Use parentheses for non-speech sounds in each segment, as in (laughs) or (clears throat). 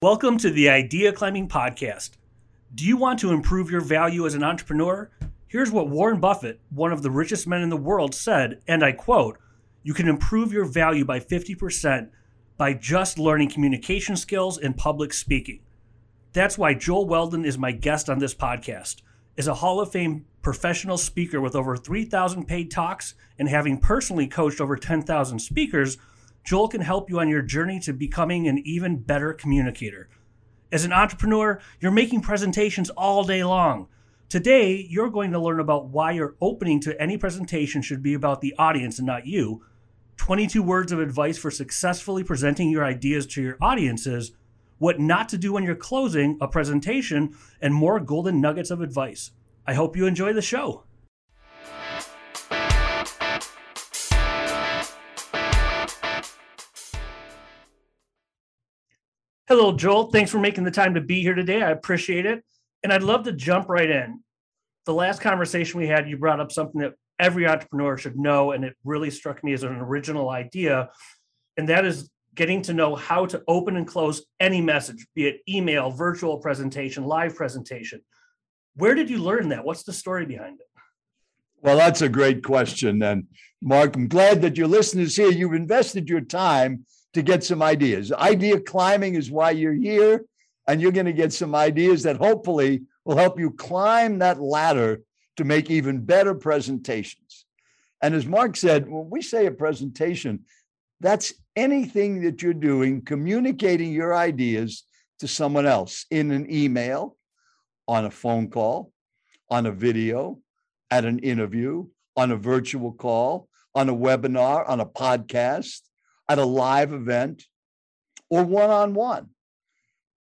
Welcome to the Idea Climbing Podcast. Do you want to improve your value as an entrepreneur? Here's what Warren Buffett, one of the richest men in the world, said, and I quote You can improve your value by 50% by just learning communication skills and public speaking. That's why Joel Weldon is my guest on this podcast. As a Hall of Fame professional speaker with over 3,000 paid talks and having personally coached over 10,000 speakers, Joel can help you on your journey to becoming an even better communicator. As an entrepreneur, you're making presentations all day long. Today, you're going to learn about why your opening to any presentation should be about the audience and not you. 22 words of advice for successfully presenting your ideas to your audiences, what not to do when you're closing a presentation, and more golden nuggets of advice. I hope you enjoy the show. Hello, Joel. Thanks for making the time to be here today. I appreciate it. And I'd love to jump right in. The last conversation we had, you brought up something that every entrepreneur should know, and it really struck me as an original idea. And that is getting to know how to open and close any message, be it email, virtual presentation, live presentation. Where did you learn that? What's the story behind it? Well, that's a great question. And Mark, I'm glad that your listeners here, you've invested your time to get some ideas. Idea climbing is why you're here, and you're going to get some ideas that hopefully will help you climb that ladder to make even better presentations. And as Mark said, when we say a presentation, that's anything that you're doing, communicating your ideas to someone else in an email, on a phone call, on a video, at an interview, on a virtual call, on a webinar, on a podcast, at a live event or one on one.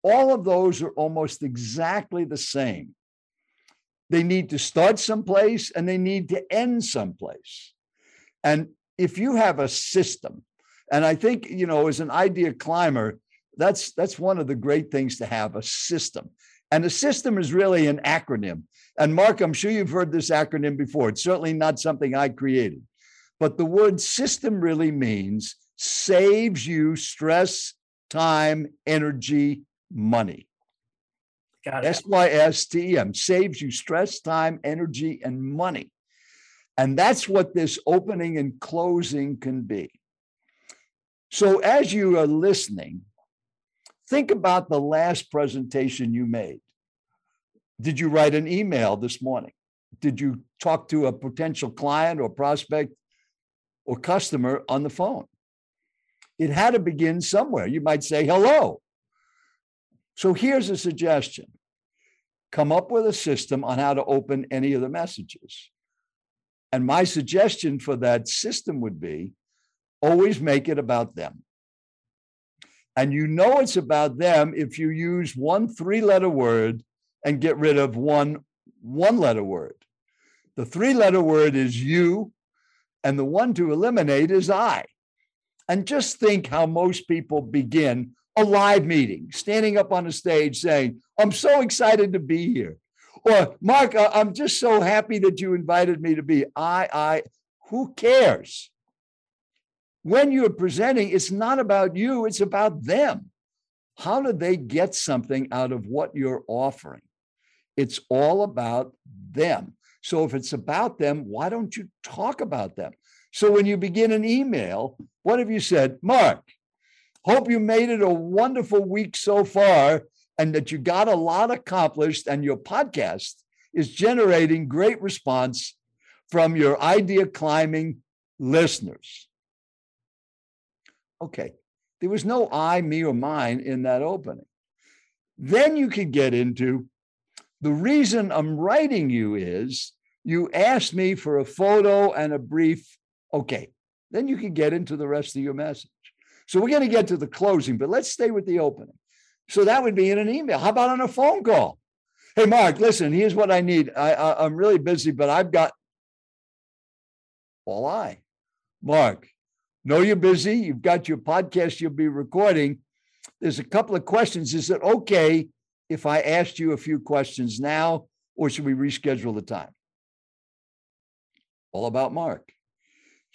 All of those are almost exactly the same. They need to start someplace and they need to end someplace. And if you have a system, and I think, you know, as an idea climber, that's that's one of the great things to have a system. And a system is really an acronym. And Mark, I'm sure you've heard this acronym before. It's certainly not something I created. But the word system really means saves you stress, time, energy, money. S Y S T E M saves you stress, time, energy, and money. And that's what this opening and closing can be. So, as you are listening, think about the last presentation you made. Did you write an email this morning? Did you talk to a potential client or prospect or customer on the phone? It had to begin somewhere. You might say, hello. So here's a suggestion come up with a system on how to open any of the messages. And my suggestion for that system would be always make it about them. And you know it's about them if you use one three letter word and get rid of one one letter word. The three letter word is you, and the one to eliminate is I. And just think how most people begin a live meeting, standing up on a stage saying, I'm so excited to be here. Or, Mark, I'm just so happy that you invited me to be. I, I, who cares? When you're presenting, it's not about you, it's about them. How do they get something out of what you're offering? It's all about them. So if it's about them, why don't you talk about them? So when you begin an email, what have you said? Mark, hope you made it a wonderful week so far and that you got a lot accomplished and your podcast is generating great response from your idea climbing listeners. Okay, there was no I, me, or mine in that opening. Then you could get into the reason I'm writing you is you asked me for a photo and a brief Okay, then you can get into the rest of your message. So we're going to get to the closing, but let's stay with the opening. So that would be in an email. How about on a phone call? Hey, Mark, listen, here's what I need. I, I, I'm really busy, but I've got all I. Mark, know you're busy. You've got your podcast you'll be recording. There's a couple of questions. Is it okay if I asked you a few questions now, or should we reschedule the time? All about Mark.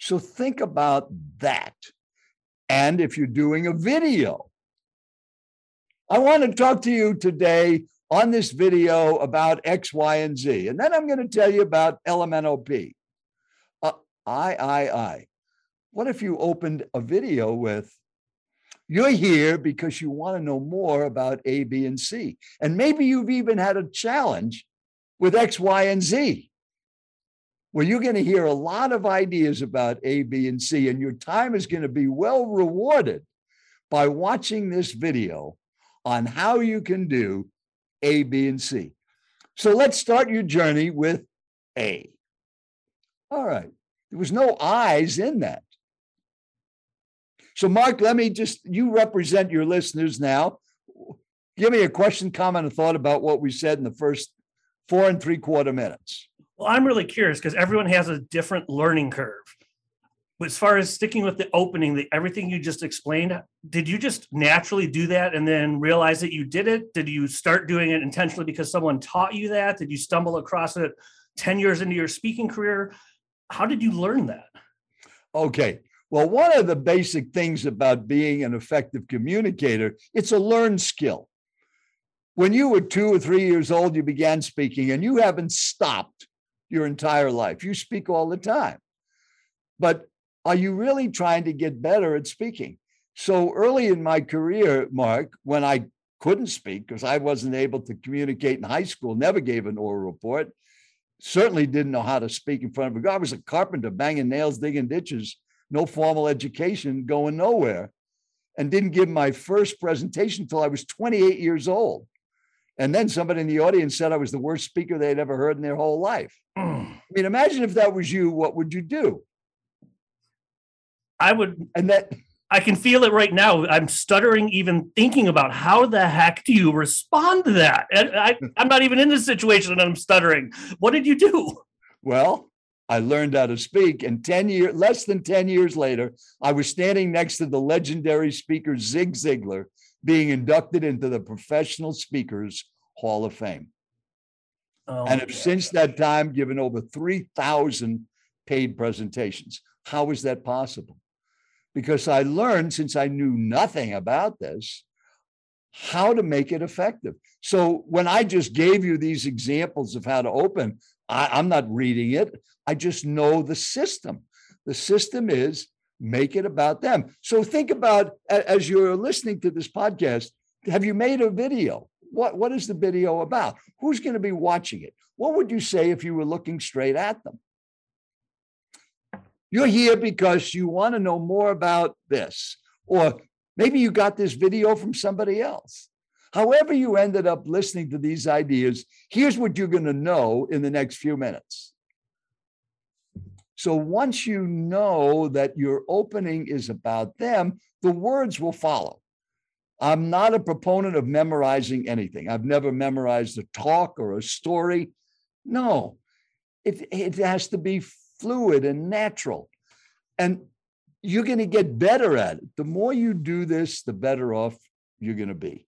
So think about that. And if you're doing a video, I want to talk to you today on this video about X, Y, and Z. And then I'm going to tell you about LMNOP. Uh, I, I, I. What if you opened a video with, you're here because you want to know more about A, B, and C. And maybe you've even had a challenge with X, Y, and Z, where you're going to hear a lot of ideas about A, B, and C, and your time is going to be well rewarded by watching this video on how you can do A, B, and C. So let's start your journey with A. All right. There was no I's in that. So, Mark, let me just, you represent your listeners now. Give me a question, comment, and thought about what we said in the first four and three quarter minutes. Well, I'm really curious because everyone has a different learning curve. But as far as sticking with the opening, the everything you just explained, did you just naturally do that and then realize that you did it? Did you start doing it intentionally because someone taught you that? Did you stumble across it 10 years into your speaking career? How did you learn that? Okay. Well, one of the basic things about being an effective communicator, it's a learned skill. When you were two or three years old, you began speaking and you haven't stopped your entire life. You speak all the time. But are you really trying to get better at speaking? So early in my career, Mark, when I couldn't speak because I wasn't able to communicate in high school, never gave an oral report, certainly didn't know how to speak in front of a guy. I was a carpenter banging nails, digging ditches, no formal education, going nowhere, and didn't give my first presentation until I was 28 years old. And then somebody in the audience said I was the worst speaker they'd ever heard in their whole life. (clears throat) I mean, imagine if that was you, what would you do? I would, And that I can feel it right now. I'm stuttering even thinking about how the heck do you respond to that? And I, (laughs) I'm not even in this situation and I'm stuttering. What did you do? Well, I learned how to speak, and 10 years, less than 10 years later, I was standing next to the legendary speaker Zig Ziglar being inducted into the Professional Speakers Hall of Fame. Oh, and have since that time given over 3,000 paid presentations. How is that possible? Because I learned, since I knew nothing about this, how to make it effective. So when I just gave you these examples of how to open, I, I'm not reading it. I just know the system. The system is make it about them. So think about as you're listening to this podcast, have you made a video? What, what is the video about? Who's going to be watching it? What would you say if you were looking straight at them? You're here because you want to know more about this, or maybe you got this video from somebody else. However, you ended up listening to these ideas, here's what you're going to know in the next few minutes. So once you know that your opening is about them, the words will follow. I'm not a proponent of memorizing anything. I've never memorized a talk or a story. No, it, it has to be fluid and natural. And you're going to get better at it. The more you do this, the better off you're going to be.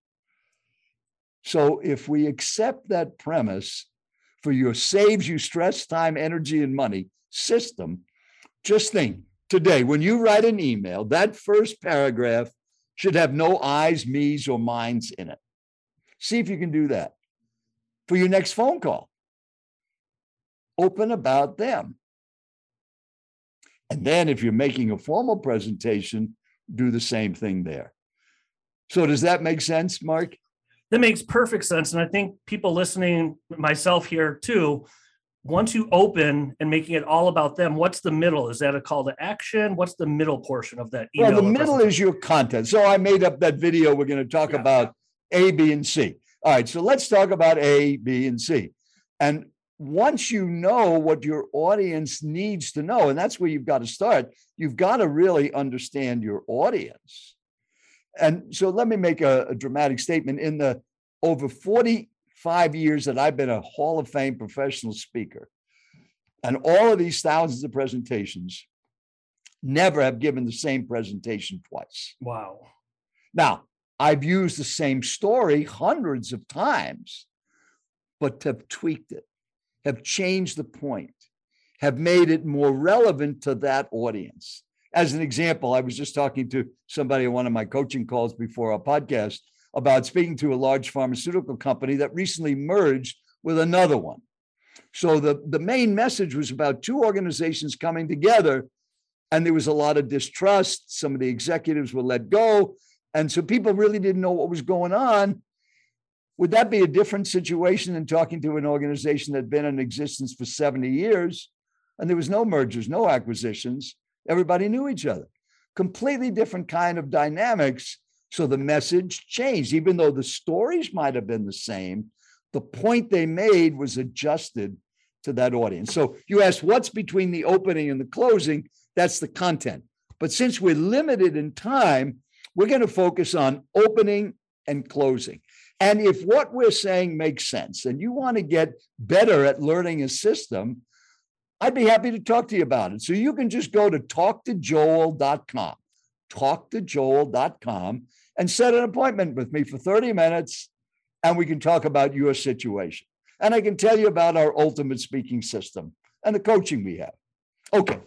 So if we accept that premise for your saves you stress, time, energy, and money system, just think today when you write an email, that first paragraph should have no I's, me's, or mine's in it. See if you can do that for your next phone call. Open about them. And then if you're making a formal presentation, do the same thing there. So does that make sense, Mark? That makes perfect sense. And I think people listening, myself here too, once you open and making it all about them, what's the middle? Is that a call to action? What's the middle portion of that email? Well, the middle is your content. So I made up that video. We're going to talk Yeah. about A, B, and C. All right. So let's talk about A, B, and C. And once you know what your audience needs to know, and that's where you've got to start, you've got to really understand your audience. And so let me make a, a dramatic statement. In the over 45 years that I've been a Hall of Fame professional speaker, and all of these thousands of presentations, never have given the same presentation twice. wow. Now, I've used the same story hundreds of times, but have tweaked it, have changed the point, have made it more relevant to that audience. As an example, I was just talking to somebody on one of my coaching calls before our podcast about speaking to a large pharmaceutical company that recently merged with another one. So the, the main message was about two organizations coming together, and there was a lot of distrust. Some of the executives were let go. And so people really didn't know what was going on. Would that be a different situation than talking to an organization that had been in existence for 70 years and there was no mergers, no acquisitions? Everybody knew each other. Completely different kind of dynamics. So the message changed, even though the stories might have been the same. The point they made was adjusted to that audience. So you ask, what's between the opening and the closing? That's the content. But since we're limited in time, we're going to focus on opening and closing. And if what we're saying makes sense and you want to get better at learning a system, I'd be happy to talk to you about it. So you can just go to talktojoel.com, talktojoel.com, and set an appointment with me for 30 minutes, and we can talk about your situation. And I can tell you about our ultimate speaking system and the coaching we have. Okay.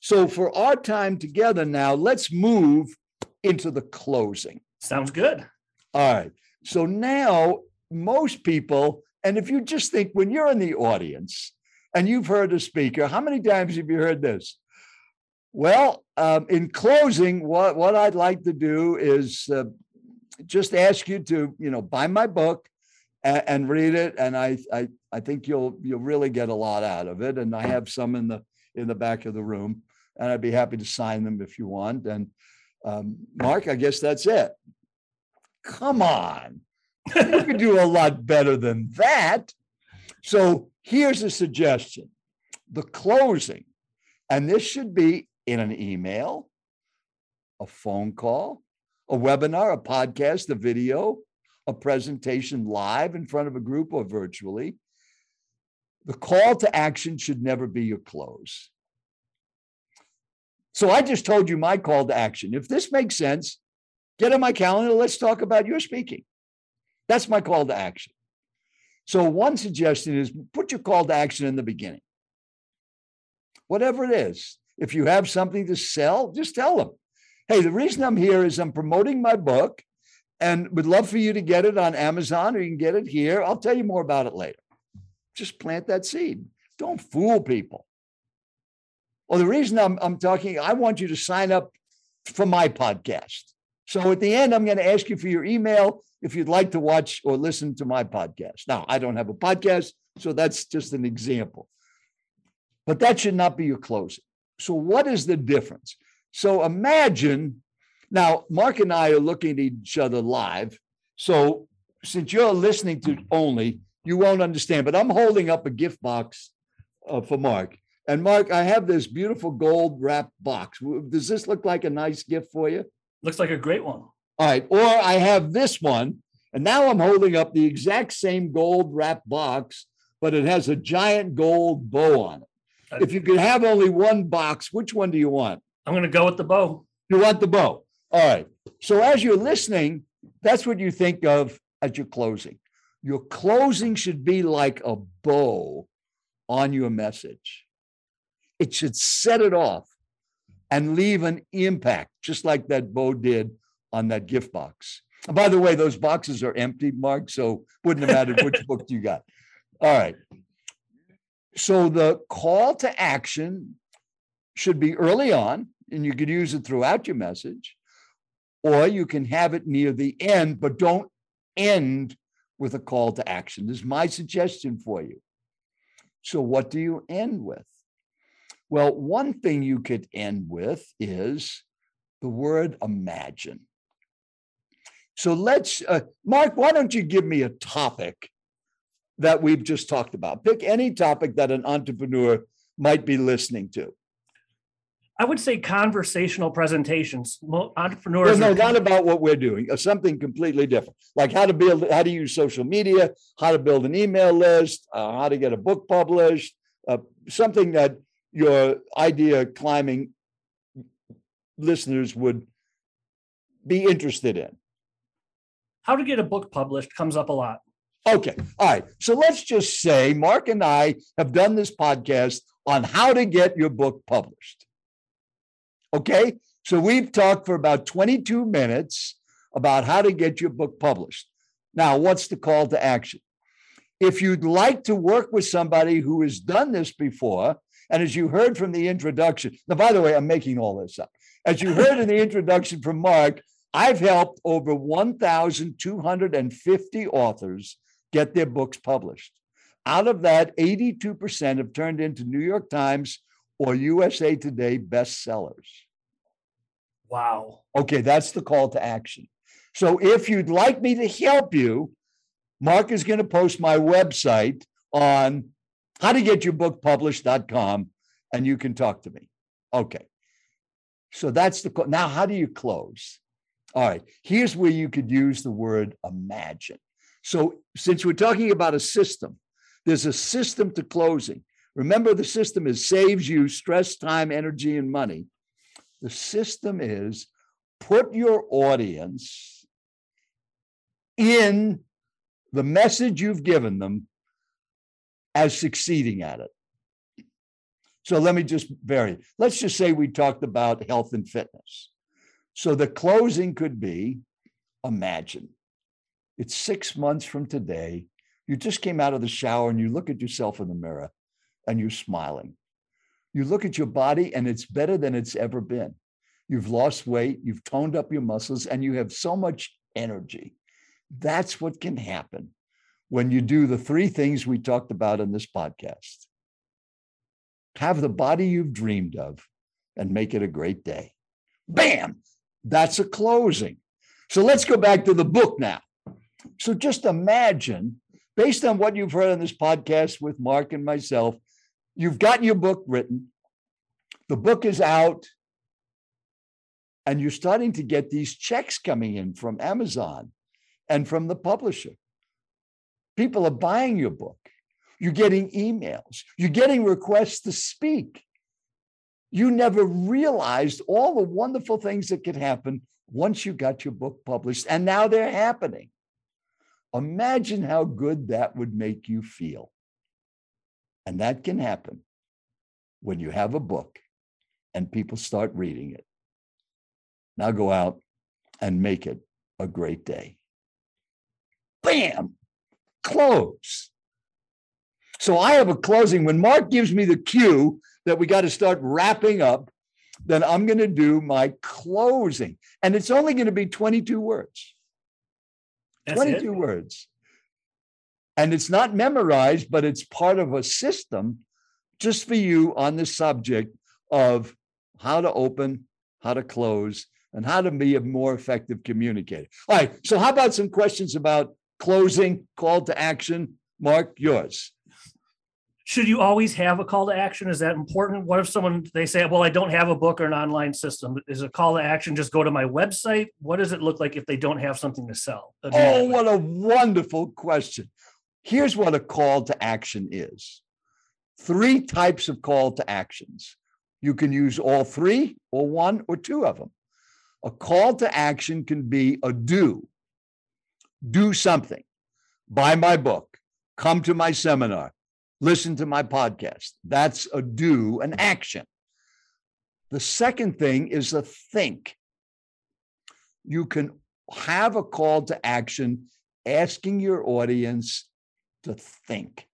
So for our time together now, let's move into the closing. Sounds good. All right. So now, most people, and if you just think when you're in the audience and you've heard a speaker, how many times have you heard this? Well, um, in closing, what, what I'd like to do is uh, just ask you to, you know, buy my book and, and read it, and I, I, I think you'll you'll really get a lot out of it. And I have some in the in the back of the room, and I'd be happy to sign them if you want. And um, Mark, I guess that's it. Come on. you can do a lot better than that. So here's a suggestion the closing, and this should be in an email, a phone call, a webinar, a podcast, a video, a presentation live in front of a group or virtually. The call to action should never be your close. So I just told you my call to action. If this makes sense, get on my calendar. Let's talk about your speaking. That's my call to action. So, one suggestion is put your call to action in the beginning. Whatever it is, if you have something to sell, just tell them, hey, the reason I'm here is I'm promoting my book and would love for you to get it on Amazon or you can get it here. I'll tell you more about it later. Just plant that seed. Don't fool people. Well, the reason I'm, I'm talking, I want you to sign up for my podcast. So at the end, I'm going to ask you for your email if you'd like to watch or listen to my podcast. Now, I don't have a podcast, so that's just an example. But that should not be your closing. So, what is the difference? So, imagine now, Mark and I are looking at each other live. So, since you're listening to only, you won't understand, but I'm holding up a gift box uh, for Mark. And Mark, I have this beautiful gold wrapped box. Does this look like a nice gift for you? Looks like a great one. All right. Or I have this one, and now I'm holding up the exact same gold wrapped box, but it has a giant gold bow on it. If you could have only one box, which one do you want? I'm going to go with the bow. You want the bow. All right. So as you're listening, that's what you think of as your closing. Your closing should be like a bow on your message. It should set it off and leave an impact, just like that bow did on that gift box. And by the way, those boxes are empty, Mark, so wouldn't have mattered which (laughs) book you got. All right. So the call to action should be early on, and you could use it throughout your message, or you can have it near the end, but don't end with a call to action. This is my suggestion for you. So, what do you end with? Well, one thing you could end with is the word imagine. So let's, uh, Mark, why don't you give me a topic that we've just talked about? Pick any topic that an entrepreneur might be listening to. I would say conversational presentations. Entrepreneurs. no, not about what we're doing. Something completely different, like how to build, how to use social media, how to build an email list, uh, how to get a book published, uh, something that your idea climbing listeners would be interested in. How to get a book published comes up a lot. Okay. All right. So let's just say Mark and I have done this podcast on how to get your book published. Okay. So we've talked for about 22 minutes about how to get your book published. Now, what's the call to action? If you'd like to work with somebody who has done this before, and as you heard from the introduction, now, by the way, I'm making all this up. As you heard in the introduction from Mark, I've helped over 1,250 authors get their books published. Out of that, 82% have turned into New York Times or USA Today bestsellers. Wow. Okay, that's the call to action. So if you'd like me to help you, Mark is going to post my website on how to get your book published.com and you can talk to me. Okay. So that's the call. now how do you close? All right. Here's where you could use the word imagine. So since we're talking about a system, there's a system to closing. Remember the system is saves you stress, time, energy and money. The system is put your audience in the message you've given them as succeeding at it. So let me just vary. Let's just say we talked about health and fitness. So the closing could be imagine it's six months from today. You just came out of the shower and you look at yourself in the mirror and you're smiling. You look at your body and it's better than it's ever been. You've lost weight, you've toned up your muscles, and you have so much energy. That's what can happen when you do the three things we talked about in this podcast. Have the body you've dreamed of and make it a great day. Bam! That's a closing. So let's go back to the book now. So just imagine, based on what you've heard on this podcast with Mark and myself, you've gotten your book written, the book is out, and you're starting to get these checks coming in from Amazon and from the publisher. People are buying your book. You're getting emails. You're getting requests to speak. You never realized all the wonderful things that could happen once you got your book published, and now they're happening. Imagine how good that would make you feel. And that can happen when you have a book and people start reading it. Now go out and make it a great day. Bam, close. So I have a closing. When Mark gives me the cue that we got to start wrapping up, then I'm going to do my closing. And it's only going to be 22 words. That's 22 it? words. And it's not memorized, but it's part of a system just for you on the subject of how to open, how to close, and how to be a more effective communicator. All right. So, how about some questions about closing, call to action? Mark, yours. Should you always have a call to action? Is that important? What if someone they say, "Well, I don't have a book or an online system"? Is a call to action just go to my website? What does it look like if they don't have something to sell? Oh, what a wonderful question. Here's what a call to action is three types of call to actions. You can use all three, or one, or two of them. A call to action can be a do, do something, buy my book, come to my seminar, listen to my podcast. That's a do, an action. The second thing is a think. You can have a call to action asking your audience to think.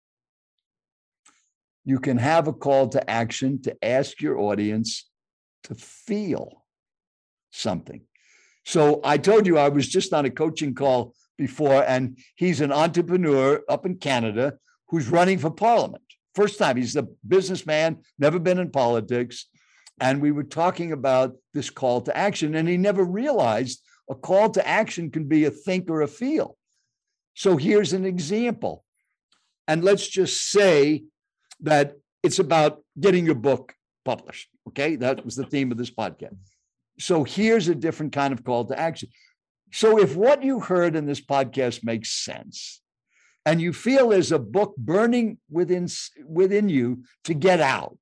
You can have a call to action to ask your audience to feel something. So I told you I was just on a coaching call before, and he's an entrepreneur up in Canada who's running for parliament. First time, he's a businessman, never been in politics. And we were talking about this call to action, and he never realized a call to action can be a think or a feel. So here's an example. And let's just say that it's about getting your book published. Okay. That was the theme of this podcast. So here's a different kind of call to action. So if what you heard in this podcast makes sense, and you feel there's a book burning within, within you to get out,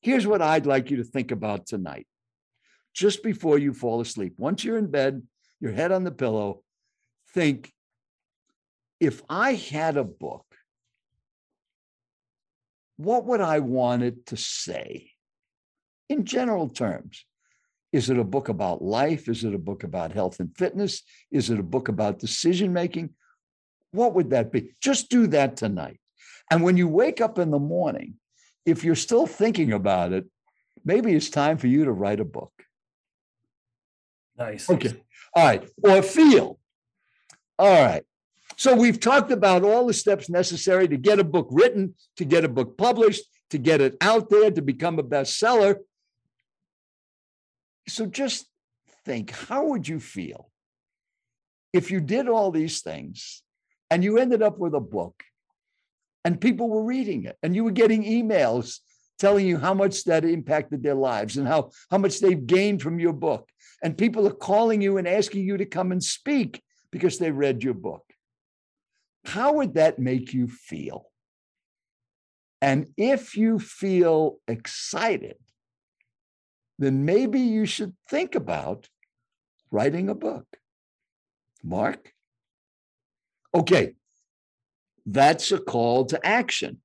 here's what I'd like you to think about tonight. Just before you fall asleep, once you're in bed, your head on the pillow, think if I had a book, what would I want it to say in general terms? Is it a book about life? Is it a book about health and fitness? Is it a book about decision making? What would that be? Just do that tonight. And when you wake up in the morning, if you're still thinking about it, maybe it's time for you to write a book. Nice. Okay. All right. Or feel. All right. So we've talked about all the steps necessary to get a book written, to get a book published, to get it out there, to become a bestseller. So just think how would you feel if you did all these things and you ended up with a book and people were reading it and you were getting emails telling you how much that impacted their lives and how, how much they've gained from your book. And people are calling you and asking you to come and speak because they read your book. How would that make you feel? And if you feel excited, then maybe you should think about writing a book. Mark? Okay, that's a call to action.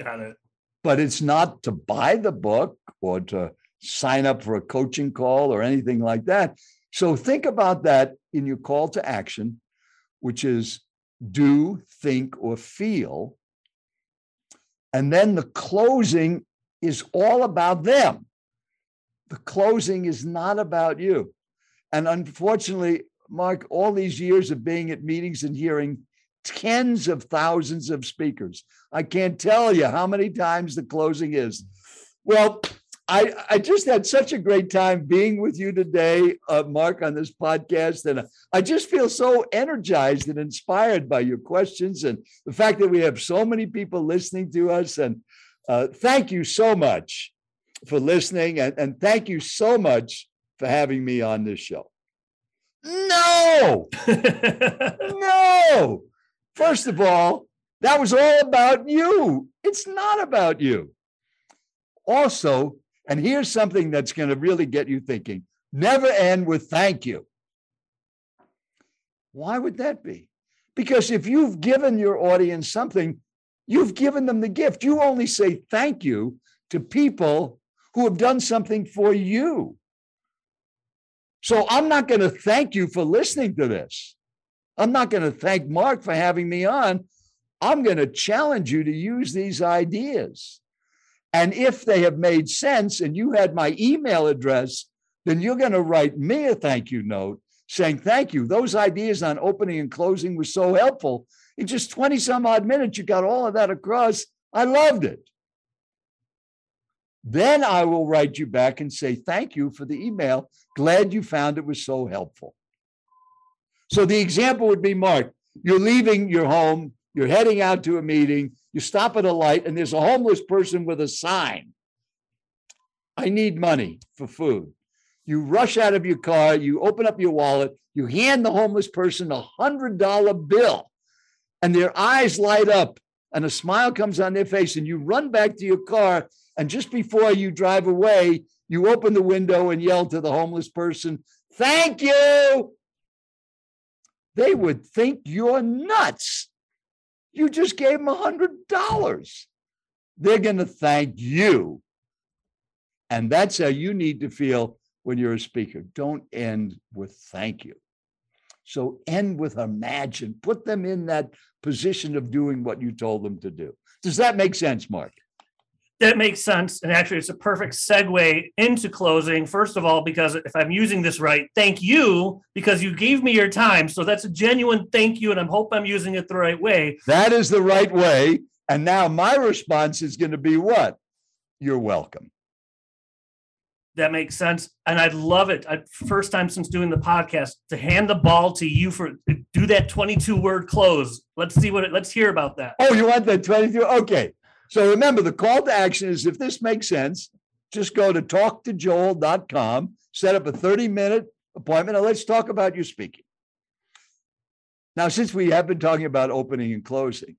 Got it. But it's not to buy the book or to sign up for a coaching call or anything like that. So think about that in your call to action, which is do, think, or feel. And then the closing is all about them. The closing is not about you. And unfortunately, Mark, all these years of being at meetings and hearing tens of thousands of speakers, I can't tell you how many times the closing is. Well, I, I just had such a great time being with you today, uh, Mark, on this podcast. And I just feel so energized and inspired by your questions and the fact that we have so many people listening to us. And uh, thank you so much for listening. And, and thank you so much for having me on this show. No, (laughs) no. First of all, that was all about you. It's not about you. Also, and here's something that's going to really get you thinking never end with thank you. Why would that be? Because if you've given your audience something, you've given them the gift. You only say thank you to people who have done something for you. So I'm not going to thank you for listening to this. I'm not going to thank Mark for having me on. I'm going to challenge you to use these ideas. And if they have made sense and you had my email address, then you're going to write me a thank you note saying, Thank you. Those ideas on opening and closing were so helpful. In just 20 some odd minutes, you got all of that across. I loved it. Then I will write you back and say, Thank you for the email. Glad you found it was so helpful. So the example would be Mark, you're leaving your home, you're heading out to a meeting, you stop at a light, and there's a homeless person with a sign I need money for food. You rush out of your car, you open up your wallet, you hand the homeless person a $100 bill, and their eyes light up and a smile comes on their face, and you run back to your car. And just before you drive away, you open the window and yell to the homeless person, Thank you. They would think you're nuts. You just gave them a $100. They're going to thank you. And that's how you need to feel when you're a speaker. Don't end with thank you. So end with imagine, put them in that position of doing what you told them to do. Does that make sense, Mark? That makes sense. And actually, it's a perfect segue into closing. First of all, because if I'm using this right, thank you because you gave me your time. So that's a genuine thank you. And I hope I'm using it the right way. That is the right way. And now my response is going to be what? You're welcome. That makes sense. And I'd love it. I, first time since doing the podcast to hand the ball to you for do that 22 word close. Let's see what it, let's hear about that. Oh, you want that 22? Okay. So remember, the call to action is if this makes sense, just go to talktojoel.com, set up a 30 minute appointment, and let's talk about your speaking. Now, since we have been talking about opening and closing,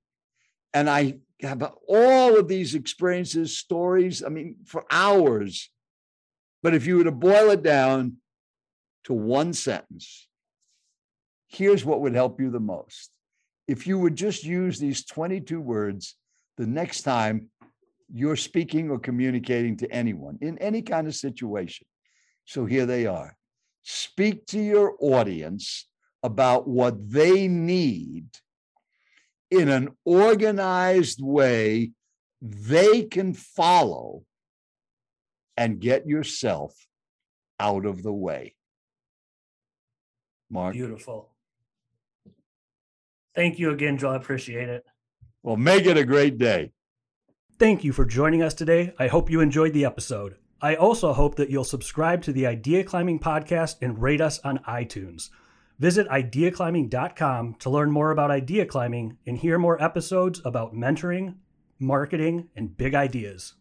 and I have all of these experiences, stories, I mean, for hours. But if you were to boil it down to one sentence, here's what would help you the most. If you would just use these 22 words the next time you're speaking or communicating to anyone in any kind of situation. So here they are. Speak to your audience about what they need in an organized way they can follow and get yourself out of the way. Mark. Beautiful. Thank you again, Joe. I appreciate it. Well, make it a great day. Thank you for joining us today. I hope you enjoyed the episode. I also hope that you'll subscribe to the Idea Climbing podcast and rate us on iTunes. Visit ideaclimbing.com to learn more about idea climbing and hear more episodes about mentoring, marketing, and big ideas.